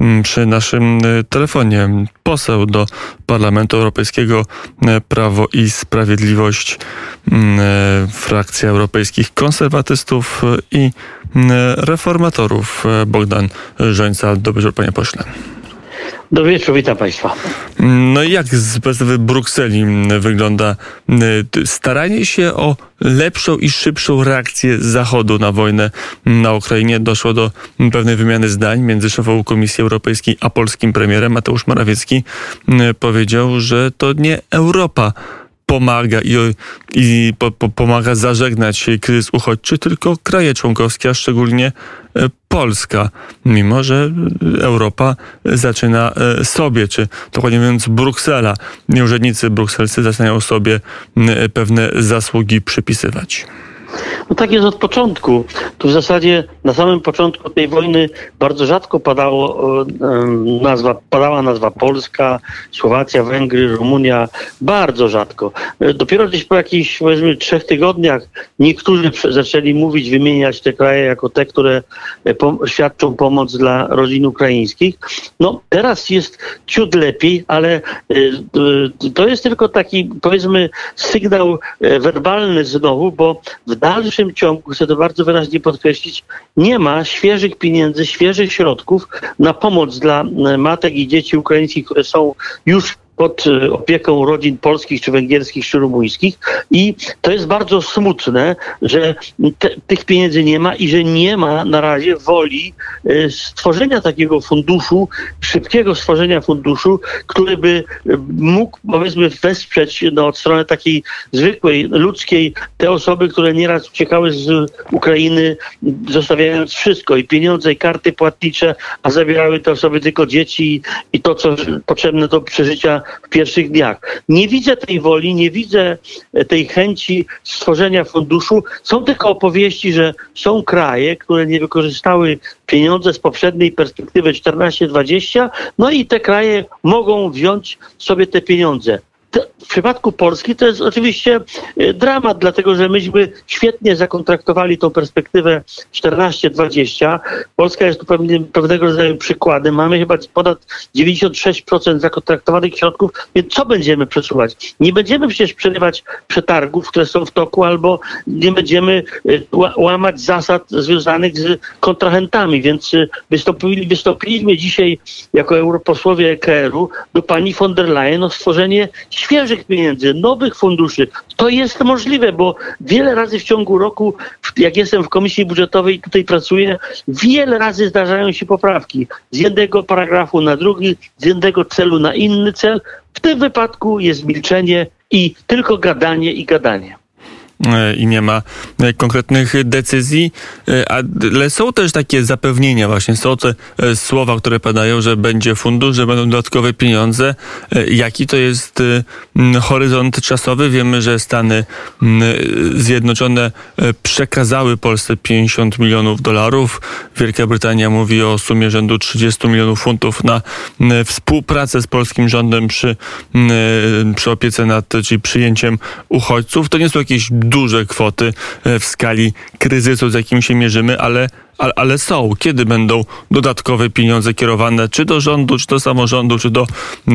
mm, przy naszym y, telefonie. Poseł do Parlamentu Europejskiego y, Prawo i Sprawiedliwość, mm, y, frakcja europejskich konserwatystów i reformatorów Bogdan Żońca. Dobry wieczór, panie pośle. Dobry wieczór, witam Państwa. No i jak z perspektywy Brukseli wygląda staranie się o lepszą i szybszą reakcję Zachodu na wojnę na Ukrainie? Doszło do pewnej wymiany zdań między szefową Komisji Europejskiej a polskim premierem. Mateusz Morawiecki powiedział, że to nie Europa pomaga i, i po, po, pomaga zażegnać kryzys uchodźczy, tylko kraje członkowskie, a szczególnie e, Polska, mimo że Europa zaczyna e, sobie, czy dokładnie mówiąc Bruksela, urzędnicy brukselscy zaczynają sobie pewne zasługi przypisywać. No tak jest od początku. Tu w zasadzie na samym początku tej wojny bardzo rzadko padało, nazwa, padała nazwa Polska, Słowacja, Węgry, Rumunia. Bardzo rzadko. E, dopiero gdzieś po jakichś powiedzmy trzech tygodniach niektórzy zaczęli mówić, wymieniać te kraje jako te, które e, świadczą pomoc dla rodzin ukraińskich. No teraz jest ciut lepiej, ale e, to jest tylko taki powiedzmy sygnał werbalny znowu, bo w dalszym ciągu, chcę to bardzo wyraźnie podkreślić, nie ma świeżych pieniędzy, świeżych środków na pomoc dla e, matek i dzieci ukraińskich, które są już pod e, opieką rodzin polskich, czy węgierskich, czy rumuńskich. I to jest bardzo smutne, że te, tych pieniędzy nie ma i że nie ma na razie woli e, stworzenia takiego funduszu, szybkiego stworzenia funduszu, który by e, mógł, powiedzmy, wesprzeć no, od strony takiej zwykłej, ludzkiej, te osoby, które nieraz uciekały z Ukrainy, zostawiając wszystko i pieniądze, i karty płatnicze, a zabierały te osoby tylko dzieci i to, co potrzebne do przeżycia w pierwszych dniach. Nie widzę tej woli, nie widzę e, tej chęci stworzenia funduszu. Są tylko opowieści, że są kraje, które nie wykorzystały pieniądze z poprzedniej perspektywy 14-20, no i te kraje mogą wziąć sobie te pieniądze w przypadku Polski to jest oczywiście e, dramat, dlatego że myśmy świetnie zakontraktowali tą perspektywę 14-20. Polska jest tu pewnym, pewnego rodzaju przykładem. Mamy chyba ponad 96% zakontraktowanych środków, więc co będziemy przesuwać? Nie będziemy przecież przerywać przetargów, które są w toku, albo nie będziemy e, łamać zasad związanych z kontrahentami, więc e, wystąpili, wystąpiliśmy dzisiaj jako europosłowie EKR-u do pani von der Leyen o stworzenie świeżych pieniędzy, nowych funduszy. To jest możliwe, bo wiele razy w ciągu roku, jak jestem w komisji budżetowej tutaj pracuję, wiele razy zdarzają się poprawki z jednego paragrafu na drugi, z jednego celu na inny cel. W tym wypadku jest milczenie i tylko gadanie i gadanie. E, i nie ma e, konkretnych decyzji, e, ale są też takie zapewnienia właśnie, są te słowa, które padają, że będzie fundusz, że będą dodatkowe pieniądze. Jaki to jest horyzont czasowy? Wiemy, że Stany Zjednoczone przekazały Polsce 50 milionów dolarów. Wielka Brytania mówi o sumie rzędu 30 milionów funtów na współpracę z polskim rządem przy, przy opiece nad, czyli przyjęciem uchodźców. To nie są jakieś duże kwoty e, w skali kryzysu, z jakim się mierzymy, ale ale są. Kiedy będą dodatkowe pieniądze kierowane czy do rządu, czy do samorządu, czy do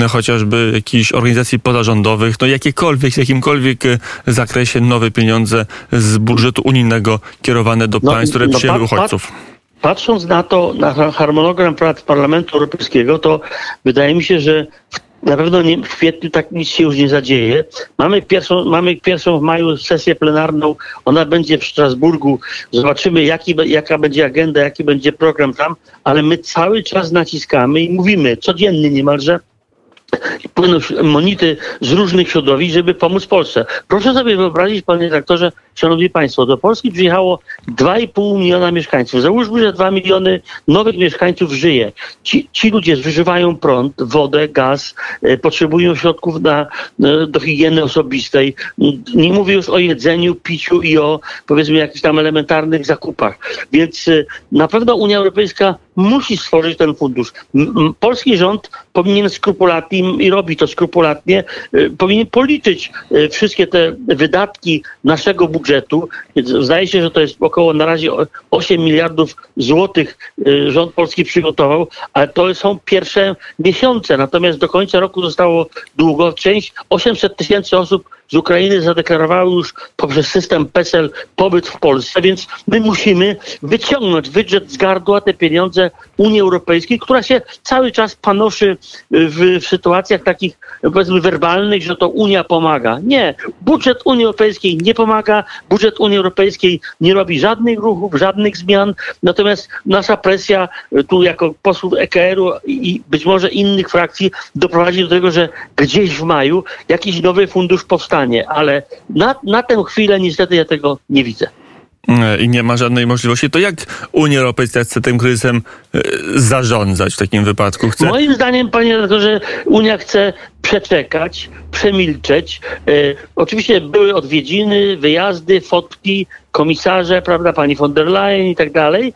chociażby jakichś organizacji pozarządowych, no jakiekolwiek, w jakimkolwiek e, zakresie nowe pieniądze z budżetu unijnego kierowane do no, państw, które no, przyjęły uchodźców? Patrząc na to, na harmonogram prac Parlamentu Europejskiego, to wydaje mi się, że w na pewno nie, w kwietniu tak nic się już nie zadzieje. Mamy pierwszą, mamy pierwszą w maju sesję plenarną, ona będzie w Strasburgu. Zobaczymy, jaki, jaka będzie agenda, jaki będzie program tam, ale my cały czas naciskamy i mówimy codziennie niemalże, płyną monity z różnych środowisk, żeby pomóc Polsce. Proszę sobie wyobrazić, panie dyrektorze, szanowni państwo, do Polski przyjechało 2,5 miliona mieszkańców. Załóżmy, że 2 miliony nowych mieszkańców żyje. Ci, ci ludzie zużywają prąd, wodę, gaz, e, potrzebują środków na, e, do higieny osobistej. Nie mówię już o jedzeniu, piciu i o powiedzmy jakichś tam elementarnych zakupach. Więc e, na pewno Unia Europejska musi stworzyć ten fundusz. Polski rząd powinien skrupulatnie i robi to skrupulatnie, y, powinien policzyć y, wszystkie te wydatki naszego budżetu. Zdaje się, że to jest około na razie 8 miliardów złotych y, rząd polski przygotował, ale to są pierwsze miesiące. Natomiast do końca roku zostało długo. Część 800 tysięcy osób z Ukrainy zadeklarowały już poprzez system PESEL pobyt w Polsce, więc my musimy wyciągnąć wydrzeć z gardła te pieniądze Unii Europejskiej, która się cały czas panoszy w, w sytuacjach takich powiedzmy werbalnych, że to Unia pomaga. Nie. Budżet Unii Europejskiej nie pomaga, budżet Unii Europejskiej nie robi żadnych ruchów, żadnych zmian, natomiast nasza presja tu jako posłów EKR-u i być może innych frakcji doprowadzi do tego, że gdzieś w maju jakiś nowy fundusz powstanie, ale na, na tę chwilę niestety ja tego nie widzę. E, i nie ma żadnej możliwości, to jak Unia Europejska chce tym kryzysem e, zarządzać w takim wypadku? Chce... Moim zdaniem, panie redaktorze, Unia chce przeczekać, przemilczeć. E, oczywiście były odwiedziny, wyjazdy, fotki, komisarze, prawda, pani von der Leyen i tak dalej,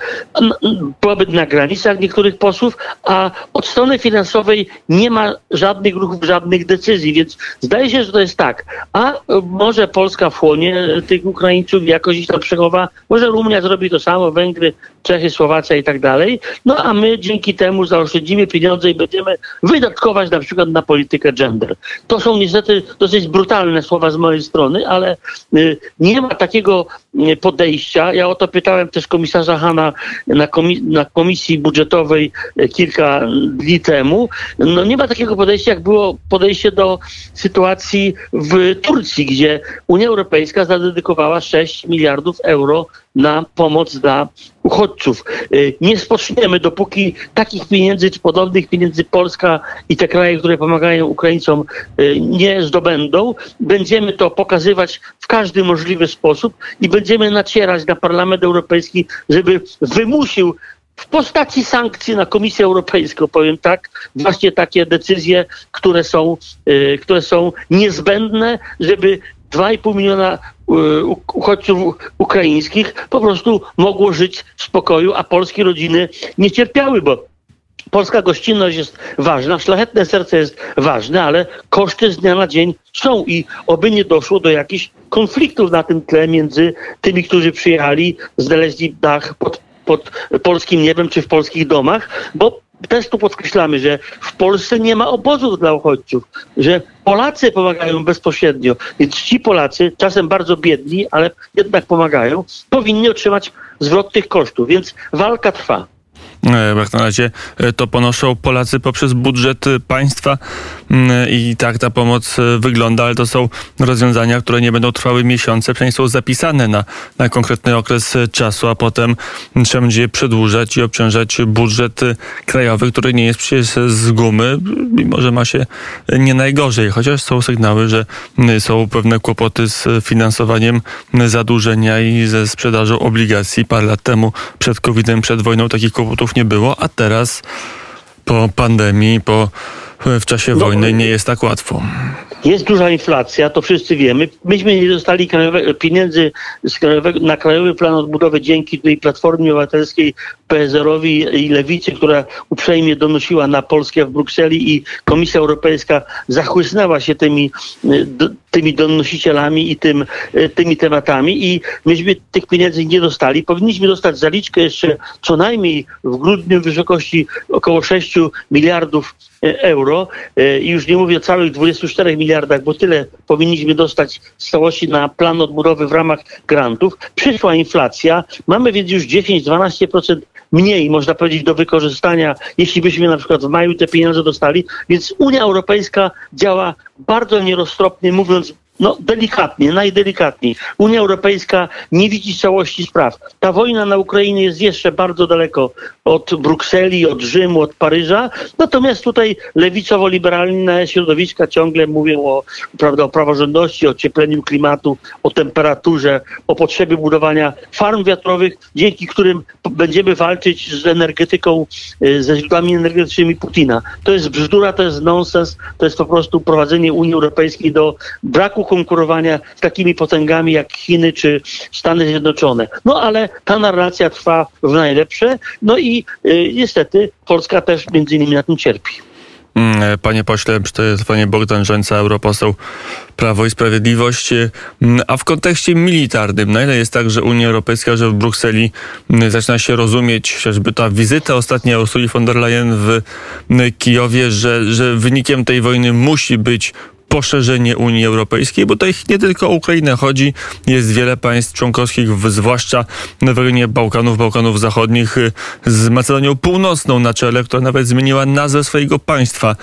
pobyt na granicach niektórych posłów, a od strony finansowej nie ma żadnych ruchów, żadnych decyzji, więc zdaje się, że to jest tak. A może Polska wchłonie tych Ukraińców, jakoś ich tam przechowa, może Rumunia zrobi to samo, Węgry, Czechy, Słowacja i tak dalej, no a my dzięki temu zaoszczędzimy pieniądze i będziemy wydatkować na przykład na politykę gender. To są niestety dosyć brutalne słowa z mojej strony, ale y, nie ma takiego y, podejścia. Ja o to pytałem też komisarza Hanna na, komi na komisji budżetowej y, kilka dni temu. No nie ma takiego podejścia, jak było podejście do sytuacji w Turcji, gdzie Unia Europejska zadedykowała 6 miliardów euro na pomoc dla uchodźców. Y, nie spoczniemy, dopóki takich pieniędzy czy podobnych pieniędzy Polska i te kraje, które pomagają Ukraińcom y, nie zdobędą. Będziemy to pokazywać w każdy możliwy sposób i będziemy nacierać na Parlament Europejski, żeby wymusił w postaci sankcji na Komisję Europejską, powiem tak, właśnie takie decyzje, które są, y, które są niezbędne, żeby 2,5 miliona uchodźców ukraińskich po prostu mogło żyć w spokoju, a polskie rodziny nie cierpiały, bo polska gościnność jest ważna, szlachetne serce jest ważne, ale koszty z dnia na dzień są i oby nie doszło do jakichś konfliktów na tym tle między tymi, którzy przyjechali, znaleźli dach pod, pod polskim niebem czy w polskich domach, bo też tu podkreślamy, że w Polsce nie ma obozów dla uchodźców, że Polacy pomagają bezpośrednio, więc ci Polacy, czasem bardzo biedni, ale jednak pomagają, powinni otrzymać zwrot tych kosztów, więc walka trwa. E, jak na razie e, to ponoszą Polacy poprzez budżet państwa mm, i tak ta pomoc e, wygląda, ale to są rozwiązania, które nie będą trwały miesiące, przynajmniej są zapisane na, na konkretny okres czasu, a potem trzeba będzie przedłużać i obciążać budżet krajowy, który nie jest przecież z gumy, mimo że ma się nie najgorzej, chociaż są sygnały, że są pewne kłopoty z finansowaniem zadłużenia i ze sprzedażą obligacji. Parę lat temu przed COVID-em, przed wojną takich kłopotów nie było, a teraz po pandemii, po w czasie no, wojny nie jest tak łatwo. Jest duża inflacja, to wszyscy wiemy. Myśmy nie dostali krajowe, pieniędzy na Krajowy Plan Odbudowy dzięki tej Platformie Obywatelskiej, PSR-owi i Lewicy, która uprzejmie donosiła na Polskę w Brukseli i Komisja Europejska zachłysnęła się tymi, tymi donosicielami i tym, tymi tematami i myśmy tych pieniędzy nie dostali. Powinniśmy dostać zaliczkę jeszcze co najmniej w grudniu w wysokości około 6 miliardów euro i już nie mówię o całych 24 miliardach, bo tyle powinniśmy dostać z całości na plan odbudowy w ramach grantów. Przyszła inflacja, mamy więc już 10-12% mniej, można powiedzieć, do wykorzystania, jeśli byśmy na przykład w maju te pieniądze dostali. Więc Unia Europejska działa bardzo nieroztropnie, mówiąc no delikatnie, najdelikatniej. Unia Europejska nie widzi całości spraw. Ta wojna na Ukrainie jest jeszcze bardzo daleko od Brukseli, od Rzymu, od Paryża. Natomiast tutaj lewicowo-liberalne środowiska ciągle mówią o, prawda, o praworządności, o ciepleniu klimatu, o temperaturze, o potrzebie budowania farm wiatrowych, dzięki którym będziemy walczyć z energetyką, y, ze źródłami energetycznymi Putina. To jest bzdura, to jest nonsens, to jest po prostu prowadzenie Unii Europejskiej do braku konkurowania z takimi potęgami jak Chiny czy Stany Zjednoczone. No ale ta narracja trwa w najlepsze, no i y, niestety Polska też między innymi na tym cierpi. Mm, panie pośle, to jest panie Bogdan Żońca, europoseł Prawo i Sprawiedliwość. Mm, a w kontekście militarnym, na ile jest tak, że Unia Europejska, że w Brukseli mm, zaczyna się rozumieć, chociażby ta wizyta ostatnia Ursuli von der Leyen w Kijowie, że, że wynikiem tej wojny musi być poszerzenie Unii Europejskiej, bo tutaj nie tylko o Ukrainę chodzi. Jest wiele państw członkowskich, zwłaszcza w rejonie Bałkanów, Bałkanów Zachodnich, y, z Macedonią Północną na czele, która nawet zmieniła nazwę swojego państwa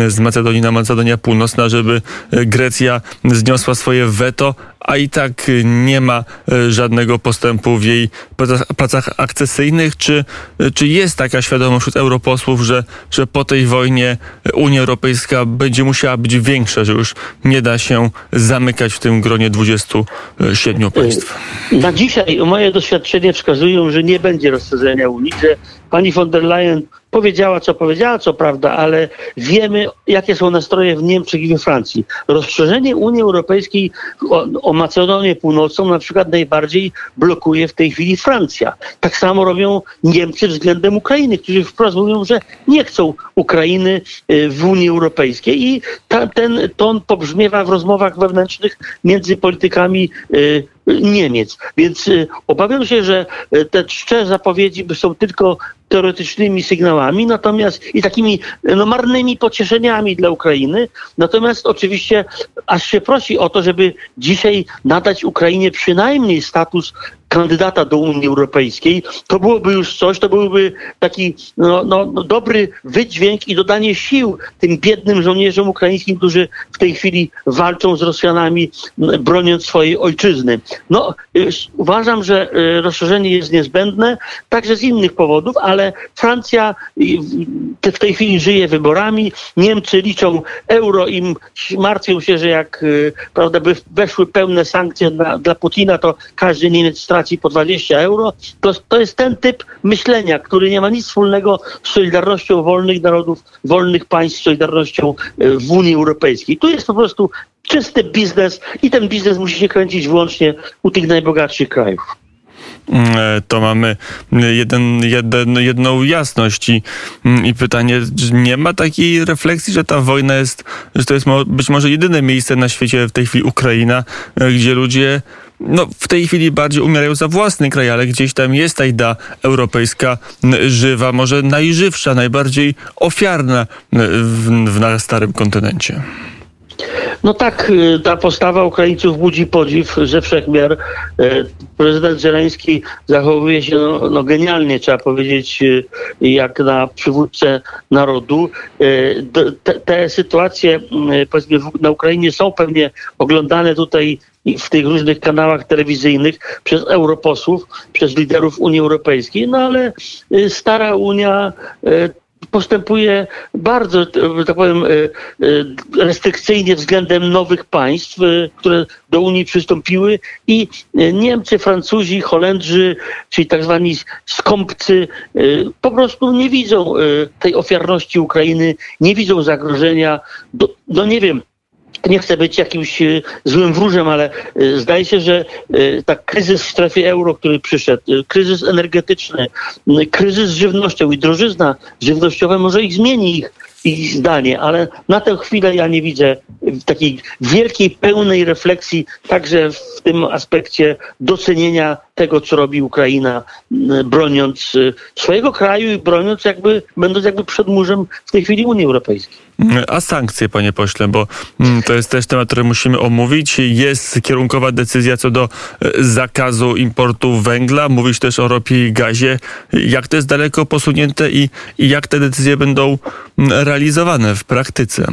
y, z Macedonii na Macedonia Północna, żeby y, Grecja zniosła swoje weto, a i tak nie ma żadnego postępu w jej pracach, akcesyjnych. Czy, czy jest taka świadomość wśród europosłów, że, że po tej wojnie Unia Europejska będzie musiała być większa, że już nie da się zamykać w tym gronie 27 państw? Na dzisiaj moje doświadczenia wskazują, że nie będzie rozszerzenia Unii, że pani von der Leyen powiedziała, co powiedziała, co prawda, ale wiemy, jakie są nastroje w Niemczech i we Francji. Rozszerzenie Unii Europejskiej o, o Macedonię Północną na przykład najbardziej blokuje w tej chwili Francja. Tak samo robią Niemcy względem Ukrainy, którzy wprost mówią, że nie chcą Ukrainy y, w Unii Europejskiej i ta, ten ton pobrzmiewa w rozmowach wewnętrznych między politykami y, Niemiec. Więc y, obawiam się, że te czcze zapowiedzi są tylko teoretycznymi sygnałami, natomiast i takimi no, marnymi pocieszeniami dla Ukrainy. Natomiast oczywiście aż się prosi o to, żeby dzisiaj nadać Ukrainie przynajmniej status kandydata do Unii Europejskiej, to byłoby już coś, to byłby taki no, no, no, dobry wydźwięk i dodanie sił tym biednym żołnierzom ukraińskim, którzy w tej chwili walczą z Rosjanami, broniąc swojej ojczyzny. No, y, uważam, że y, rozszerzenie jest niezbędne, także z innych powodów, ale Francja y, w tej chwili żyje wyborami, Niemcy liczą euro i martwią się, że jak prawda, by weszły pełne sankcje dla, dla Putina, to każdy Niemiec straci płaci po 20 euro, to, to jest ten typ myślenia, który nie ma nic wspólnego z Solidarnością Wolnych Narodów, wolnych państw, Solidarnością e, w Unii Europejskiej. Tu jest po prostu czysty biznes i ten biznes musi się kręcić wyłącznie u tych najbogatszych krajów to mamy jeden, jeden, jedną jasność i, mm, i pytanie, nie ma takiej refleksji, że ta wojna jest, że to jest być może jedyne miejsce na świecie w tej chwili Ukraina, e, gdzie ludzie no, w tej chwili bardziej umierają za własny kraj, ale gdzieś tam jest ta idea europejska żywa, może najżywsza, najbardziej ofiarna w, w na starym kontynencie. No tak, y, ta postawa Ukraińców budzi podziw ze wszechmiar. Y, prezydent Zeleński zachowuje się no, no genialnie, trzeba powiedzieć, y, jak na przywódcę narodu. Te, te sytuacje powiedzmy na Ukrainie są pewnie oglądane tutaj w tych różnych kanałach telewizyjnych przez europosłów, przez liderów Unii Europejskiej, no ale stara Unia postępuje bardzo, tak powiem, e, e, restrykcyjnie względem nowych państw, e, które do Unii przystąpiły i Niemcy, Francuzi, Holendrzy, czyli tak zwani skąpcy, po prostu nie widzą tej ofiarności Ukrainy, nie widzą zagrożenia, no nie wiem, nie chcę być jakimś e, złym wróżem, ale e, zdaje się, że e, tak kryzys w strefie euro, który przyszedł, kryzys energetyczny, kryzys z żywnością i drożyzna żywnościowa może ich zmieni ich, ich zdanie, ale na tę chwilę ja nie widzę takiej wielkiej, pełnej refleksji także w tym aspekcie docenienia tego, co robi Ukraina, broniąc swojego kraju i broniąc jakby, będąc jakby przedmurzem w tej chwili Unii Europejskiej. A sankcje, panie pośle, bo mm, to jest też temat, który musimy omówić. Jest kierunkowa decyzja co do e, zakazu importu węgla. Mówisz też o ropie i gazie. Jak to jest daleko posunięte i, i jak te decyzje będą mm, realizowane w praktyce?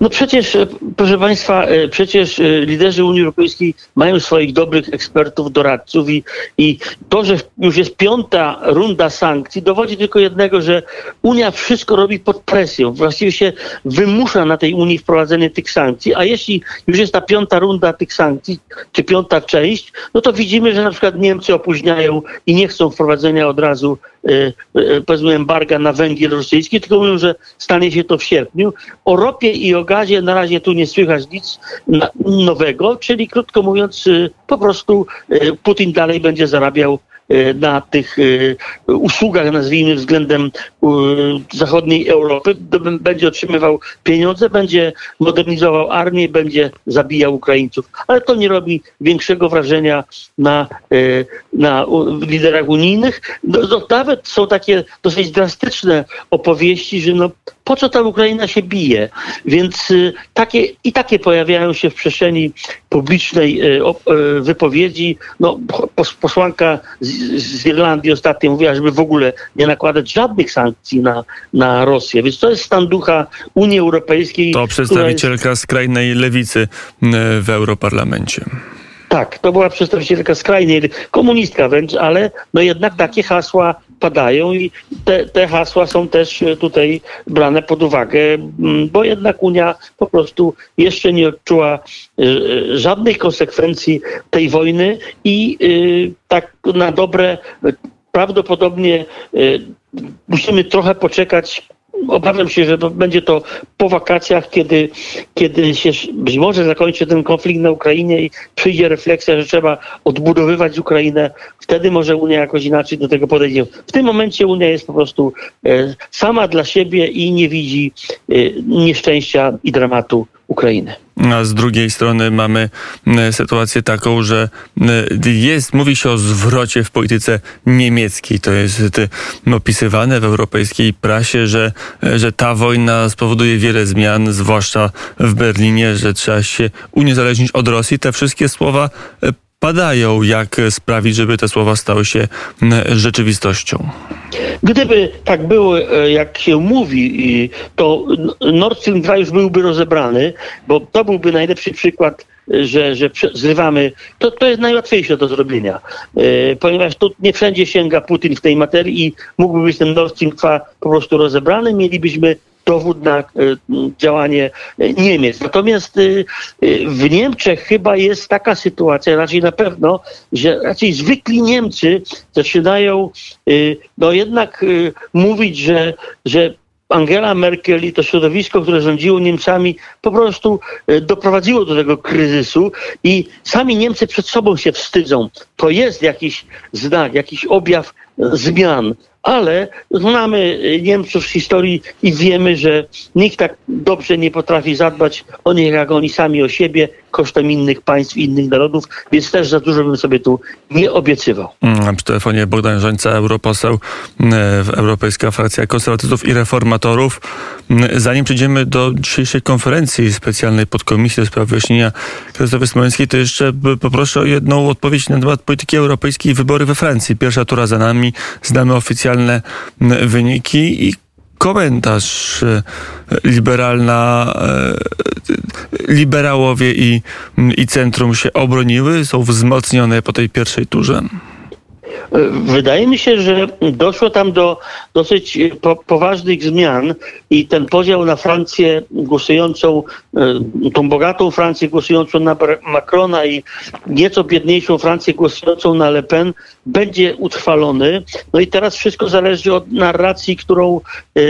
No przecież, e, proszę Państwa, e, przecież e, liderzy Unii Europejskiej mają swoich dobrych ekspertów, doradców i, i to, że już jest piąta runda sankcji, dowodzi tylko jednego, że Unia wszystko robi pod presją. Właściwie się wymusza na tej Unii wprowadzenie tych sankcji, a jeśli już jest ta piąta runda tych sankcji, czy piąta część, no to widzimy, że na przykład Niemcy opóźniają i nie chcą wprowadzenia od razu powiedzmy embarga na węgiel rosyjski, tylko mówią, że stanie się to w sierpniu. O ropie i o gazie na razie tu nie słychać nic nowego, czyli krótko mówiąc po prostu Putin dalej będzie zarabiał na tych e, usługach, nazwijmy względem e, zachodniej Europy, będzie otrzymywał pieniądze, będzie modernizował armię, będzie zabijał Ukraińców. Ale to nie robi większego wrażenia na, na liderach unijnych. No, nawet są takie dosyć drastyczne opowieści, że no, po co ta Ukraina się bije? Więc takie, i takie pojawiają się w przestrzeni publicznej wypowiedzi. No, posłanka z z Irlandii ostatnio mówiła, żeby w ogóle nie nakładać żadnych sankcji na, na Rosję. Więc to jest stan ducha Unii Europejskiej. To przedstawicielka jest... skrajnej lewicy w Europarlamencie. Tak, to była przedstawicielka skrajnej, komunistka wręcz, ale no jednak takie hasła padają i te, te hasła są też tutaj brane pod uwagę, bo jednak Unia po prostu jeszcze nie odczuła y, żadnych konsekwencji tej wojny i tak na dobre prawdopodobnie musimy trochę poczekać Obawiam się, że będzie to po wakacjach, kiedy, kiedy się być może zakończy ten konflikt na Ukrainie i przyjdzie refleksja, że trzeba odbudowywać Ukrainę. Wtedy może Unia jakoś inaczej do tego podejdzie. W tym momencie Unia jest po prostu e, sama dla siebie i nie widzi e, nieszczęścia i dramatu Ukrainy. A z drugiej strony mamy e, sytuację taką, że e, jest, mówi się o zwrocie w polityce niemieckiej. To jest e, opisywane w europejskiej prasie, że, że ta wojna spowoduje wiele zmian, zwłaszcza w Berlinie, że trzeba się uniezależnić od Rosji. Te wszystkie słowa padają. Jak sprawić, żeby te słowa stały się rzeczywistością? Gdyby tak było, e, jak się mówi, to Nord Stream 2 już byłby rozebrany, bo to byłby najlepszy przykład e, że, że zrywamy, to, to jest najłatwiejsze do zrobienia, e, ponieważ tu nie wszędzie sięga Putin w tej materii i mógłby być ten Nord Stream 2 po prostu rozebrany, mielibyśmy dowód na e, działanie Niemiec. Natomiast e, w Niemczech chyba jest taka sytuacja, raczej na pewno, że raczej zwykli Niemcy zaczynają e, no jednak mówić, że, że Angela Merkel i to środowisko, które rządziło Niemcami, po prostu doprowadziło do tego kryzysu i sami Niemcy przed sobą się wstydzą. To jest jakiś znak, jakiś objaw zmian ale znamy Niemców z historii i wiemy, że nikt tak dobrze nie potrafi zadbać o nich, jak oni sami o siebie, kosztem innych państw, innych narodów, więc też za dużo bym sobie tu nie obiecywał. Przy telefonie Bogdan Żońca, europoseł, mm, Europejska Frakcja Konserwatystów i Reformatorów. Mm, zanim przejdziemy do dzisiejszej konferencji specjalnej podkomisji do spraw wyjaśnienia kryzysowej smoleńskiej, to jeszcze poproszę o jedną odpowiedź na temat polityki europejskiej i wybory we Francji. Pierwsza tura za nami, znamy oficjalne wyniki i komentarz e, liberalna, e, liberałowie i, i centrum się obroniły, są wzmocnione po tej pierwszej turze? Wydaje mi się, że doszło tam do dosyć po, poważnych zmian i ten podział na Francję głosującą, e, tą bogatą Francję głosującą na Macrona i nieco biedniejszą Francję głosującą na Le Pen będzie utrwalony. No i teraz wszystko zależy od narracji, którą e,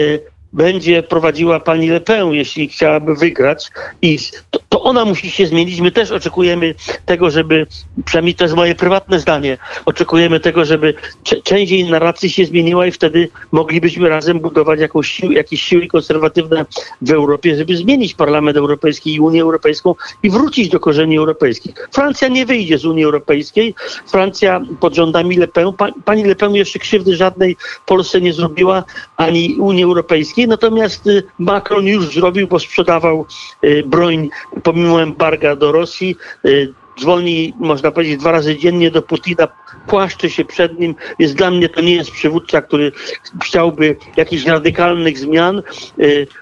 będzie prowadziła pani Le Pen, jeśli chciałaby wygrać i to, to, ona musi się zmienić. My też oczekujemy tego, żeby, przynajmniej to jest moje prywatne zdanie, oczekujemy tego, żeby część jej narracji się zmieniła i wtedy moglibyśmy razem budować jakąś sił, jakieś siły konserwatywne w Europie, żeby zmienić Parlament Europejski i Unię Europejską i wrócić do korzeni europejskich. Francja nie wyjdzie z Unii Europejskiej. Francja pod rządami Le Pen, pani Le Pen jeszcze krzywdy żadnej Polsce nie zrobiła, ani Unii Europejskiej natomiast y, Macron już zrobił, bo sprzedawał y, broń pomimo embarga do Rosji y, dzwoni, można powiedzieć, dwa razy dziennie do Putina, płaszczy się przed nim, więc dla mnie to nie jest przywódca, który chciałby jakichś radykalnych zmian.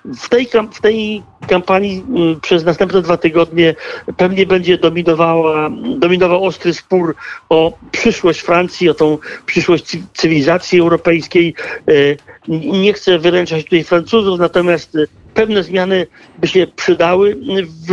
W tej, w tej kampanii przez następne dwa tygodnie pewnie będzie dominowała, dominował ostry spór o przyszłość Francji, o tą przyszłość cywilizacji europejskiej. Nie chcę wyręczać tutaj Francuzów, natomiast pewne zmiany by się przydały w,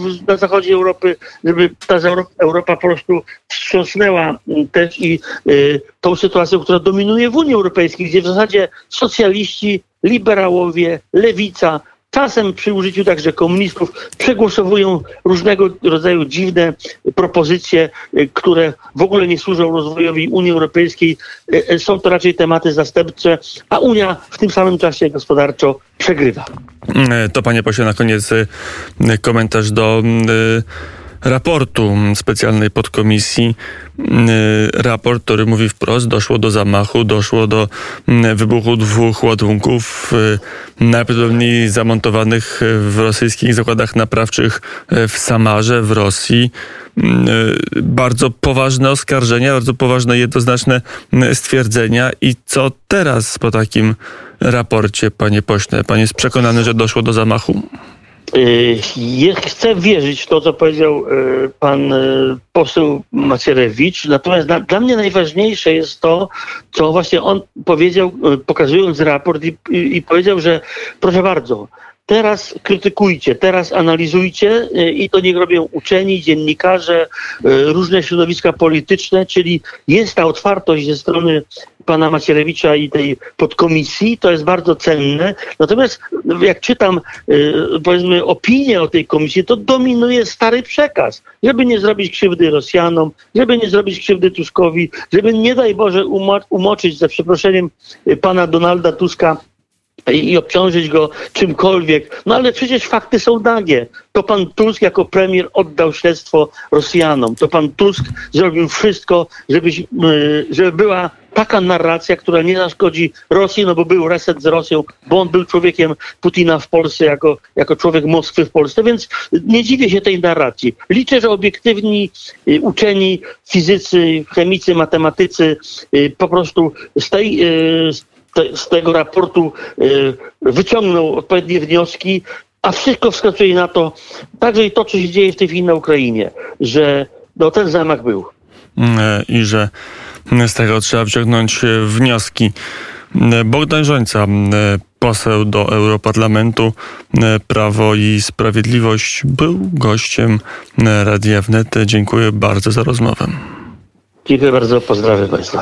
w, na zachodzie Europy, żeby ta Europa, po prostu wstrząsnęła też i y, tą sytuacją, która dominuje w Unii Europejskiej, gdzie w zasadzie socjaliści, liberałowie, lewica, czasem przy użyciu także komunistów przegłosowują różnego rodzaju dziwne propozycje, y, które w ogóle nie służą rozwojowi Unii Europejskiej. Y, y, Są to raczej tematy zastępcze, a Unia w tym samym czasie gospodarczo przegrywa. E, To panie pośle, na koniec e, komentarz do e, raportu specjalnej podkomisji. E, Raport, który mówi wprost, doszło do zamachu, doszło do m, wybuchu dwóch ładunków, e, najprawdopodobniej zamontowanych w rosyjskich zakładach naprawczych e, w Samarze, w Rosji. M, e, Bardzo poważne oskarżenia, bardzo poważne, jednoznaczne stwierdzenia. I co teraz po takim raporcie, panie pośle? Pan jest przekonany, że doszło do zamachu? Y, Chcę wierzyć w to, co powiedział y, pan y, poseł Macierewicz, natomiast dla, mnie najważniejsze jest to, co właśnie on powiedział, pokazując raport i, i powiedział, że proszę bardzo, teraz krytykujcie, teraz analizujcie y, i to niech robią uczeni, dziennikarze, y, różne środowiska polityczne, czyli jest ta otwartość ze strony pana Macierewicza i tej podkomisji, to jest bardzo cenne. Natomiast jak czytam y, powiedzmy opinię o tej komisji, to dominuje stary przekaz, żeby nie zrobić krzywdy Rosjanom, żeby nie zrobić krzywdy Tuskowi, żeby nie daj Boże umo- umoczyć za przeproszeniem pana Donalda Tuska i obciążyć go czymkolwiek. No ale przecież fakty są nagie. To pan Tusk jako premier oddał śledztwo Rosjanom. To pan Tusk zrobił wszystko, żeby, żeby była taka narracja, która nie zaszkodzi Rosji, no bo był reset z Rosją, bo on był człowiekiem Putina w Polsce, jako, jako człowiek Moskwy w Polsce, więc nie dziwię się tej narracji. Liczę, że obiektywni y, uczeni, fizycy, chemicy, matematycy y, po prostu z tej y, te, z tego raportu y, wyciągną odpowiednie wnioski, a wszystko wskazuje na to, także i to, co się dzieje w tej chwili na Ukrainie, że no, ten zamach był. E, i że z tego trzeba wyciągnąć e, wnioski. E, Bogdan Żońca, e, poseł do Europarlamentu, Prawo i Sprawiedliwość, był gościem Radia Wnet. Dziękuję bardzo za rozmowę. Dziękuję bardzo, pozdrawiam Państwa.